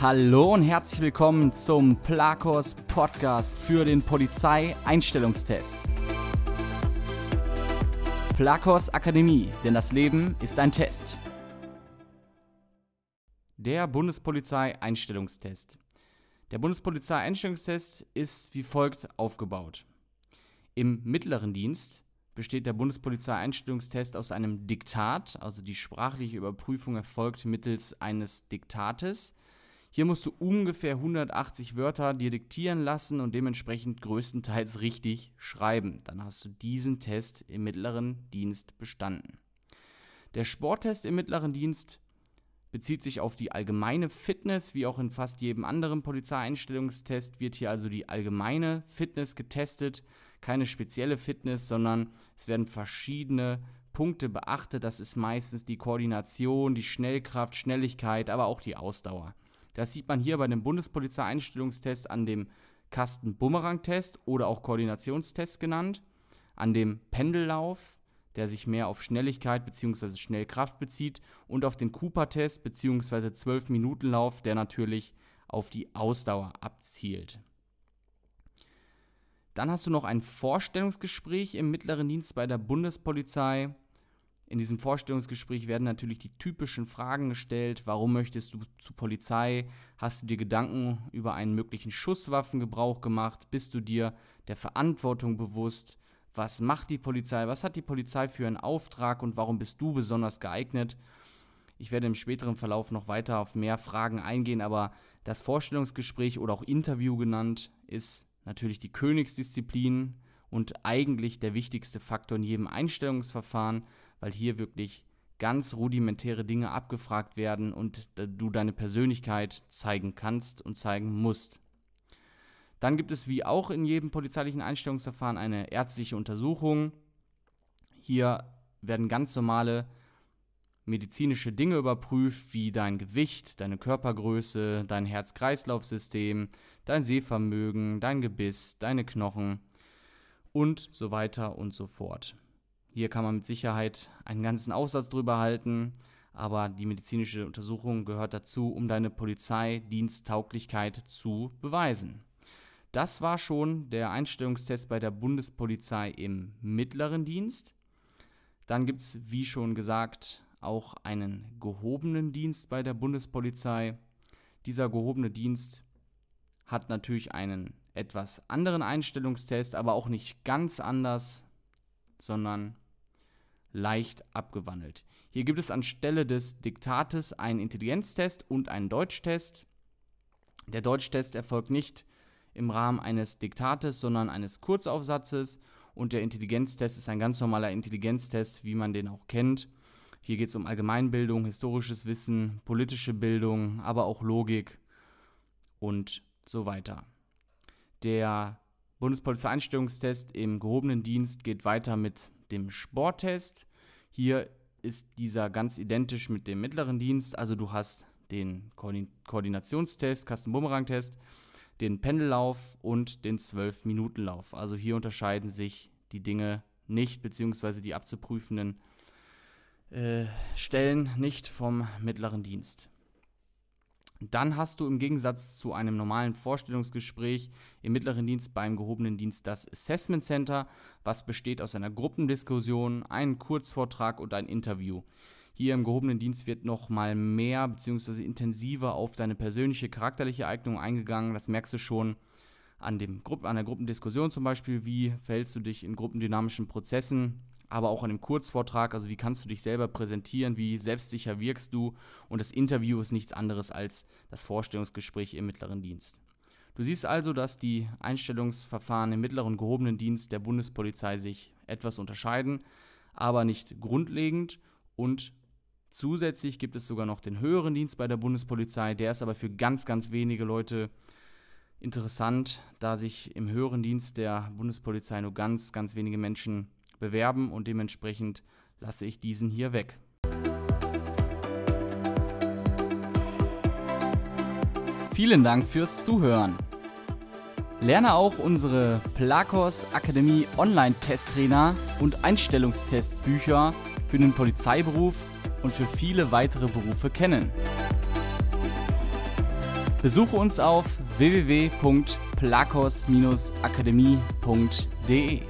Hallo und herzlich willkommen zum Plakos Podcast für den Polizeieinstellungstest. Plakos Akademie, denn das Leben ist ein Test. Der Bundespolizei-Einstellungstest. Der Bundespolizei-Einstellungstest ist wie folgt aufgebaut. Im mittleren Dienst besteht der Bundespolizei-Einstellungstest aus einem Diktat, also die sprachliche Überprüfung erfolgt mittels eines Diktates. Hier musst du ungefähr 180 Wörter dir diktieren lassen und dementsprechend größtenteils richtig schreiben. Dann hast du diesen Test im mittleren Dienst bestanden. Der Sporttest im mittleren Dienst bezieht sich auf die allgemeine Fitness, wie auch in fast jedem anderen Polizeieinstellungstest wird hier also die allgemeine Fitness getestet, keine spezielle Fitness, sondern es werden verschiedene Punkte beachtet. Das ist meistens die Koordination, die Schnellkraft, Schnelligkeit, aber auch die Ausdauer. Das sieht man hier bei dem Bundespolizeieinstellungstest an dem Kasten Bumerang-Test oder auch Koordinationstest genannt, an dem Pendellauf, der sich mehr auf Schnelligkeit bzw. Schnellkraft bezieht und auf den Cooper-Test bzw. 12-Minuten-Lauf, der natürlich auf die Ausdauer abzielt. Dann hast du noch ein Vorstellungsgespräch im mittleren Dienst bei der Bundespolizei. In diesem Vorstellungsgespräch werden natürlich die typischen Fragen gestellt. Warum möchtest du zur Polizei? Hast du dir Gedanken über einen möglichen Schusswaffengebrauch gemacht? Bist du dir der Verantwortung bewusst? Was macht die Polizei? Was hat die Polizei für einen Auftrag und warum bist du besonders geeignet? Ich werde im späteren Verlauf noch weiter auf mehr Fragen eingehen, aber das Vorstellungsgespräch oder auch Interview genannt ist natürlich die Königsdisziplin und eigentlich der wichtigste Faktor in jedem Einstellungsverfahren, weil hier wirklich ganz rudimentäre Dinge abgefragt werden und du deine Persönlichkeit zeigen kannst und zeigen musst. Dann gibt es wie auch in jedem polizeilichen Einstellungsverfahren eine ärztliche Untersuchung. Hier werden ganz normale medizinische Dinge überprüft, wie dein Gewicht, deine Körpergröße, dein Herz-Kreislauf-System, dein Sehvermögen, dein Gebiss, deine Knochen und so weiter und so fort. Hier kann man mit Sicherheit einen ganzen Aufsatz drüber halten, aber die medizinische Untersuchung gehört dazu, um deine Polizeidiensttauglichkeit zu beweisen. Das war schon der Einstellungstest bei der Bundespolizei im mittleren Dienst. Dann gibt es, wie schon gesagt, auch einen gehobenen Dienst bei der Bundespolizei. Dieser gehobene Dienst hat natürlich einen etwas anderen Einstellungstest, aber auch nicht ganz anders, sondern leicht abgewandelt. Hier gibt es anstelle des Diktates einen Intelligenztest und einen Deutschtest. Der Deutschtest erfolgt nicht im Rahmen eines Diktates, sondern eines Kurzaufsatzes und der Intelligenztest ist ein ganz normaler Intelligenztest, wie man den auch kennt. Hier geht es um Allgemeinbildung, historisches Wissen, politische Bildung, aber auch Logik und so weiter. Der Bundespolizeieinstellungstest im gehobenen Dienst geht weiter mit dem Sporttest. Hier ist dieser ganz identisch mit dem mittleren Dienst. Also du hast den Koordinationstest, Kasten-Bumerang-Test, den Pendellauf und den 12-Minuten-Lauf. Also hier unterscheiden sich die Dinge nicht, beziehungsweise die abzuprüfenden äh, Stellen nicht vom mittleren Dienst. Dann hast du im Gegensatz zu einem normalen Vorstellungsgespräch im mittleren Dienst beim gehobenen Dienst das Assessment Center, was besteht aus einer Gruppendiskussion, einem Kurzvortrag und ein Interview. Hier im gehobenen Dienst wird noch mal mehr bzw. intensiver auf deine persönliche charakterliche Eignung eingegangen. Das merkst du schon an, dem Gru an der Gruppendiskussion zum Beispiel. Wie verhältst du dich in gruppendynamischen Prozessen? aber auch an dem Kurzvortrag, also wie kannst du dich selber präsentieren, wie selbstsicher wirkst du und das Interview ist nichts anderes als das Vorstellungsgespräch im mittleren Dienst. Du siehst also, dass die Einstellungsverfahren im mittleren gehobenen Dienst der Bundespolizei sich etwas unterscheiden, aber nicht grundlegend und zusätzlich gibt es sogar noch den höheren Dienst bei der Bundespolizei, der ist aber für ganz, ganz wenige Leute interessant, da sich im höheren Dienst der Bundespolizei nur ganz, ganz wenige Menschen bewerben und dementsprechend lasse ich diesen hier weg. Vielen Dank fürs Zuhören. Lerne auch unsere Plakos Akademie Online-Testtrainer und Einstellungstestbücher für den Polizeiberuf und für viele weitere Berufe kennen. Besuche uns auf www.plakos-akademie.de.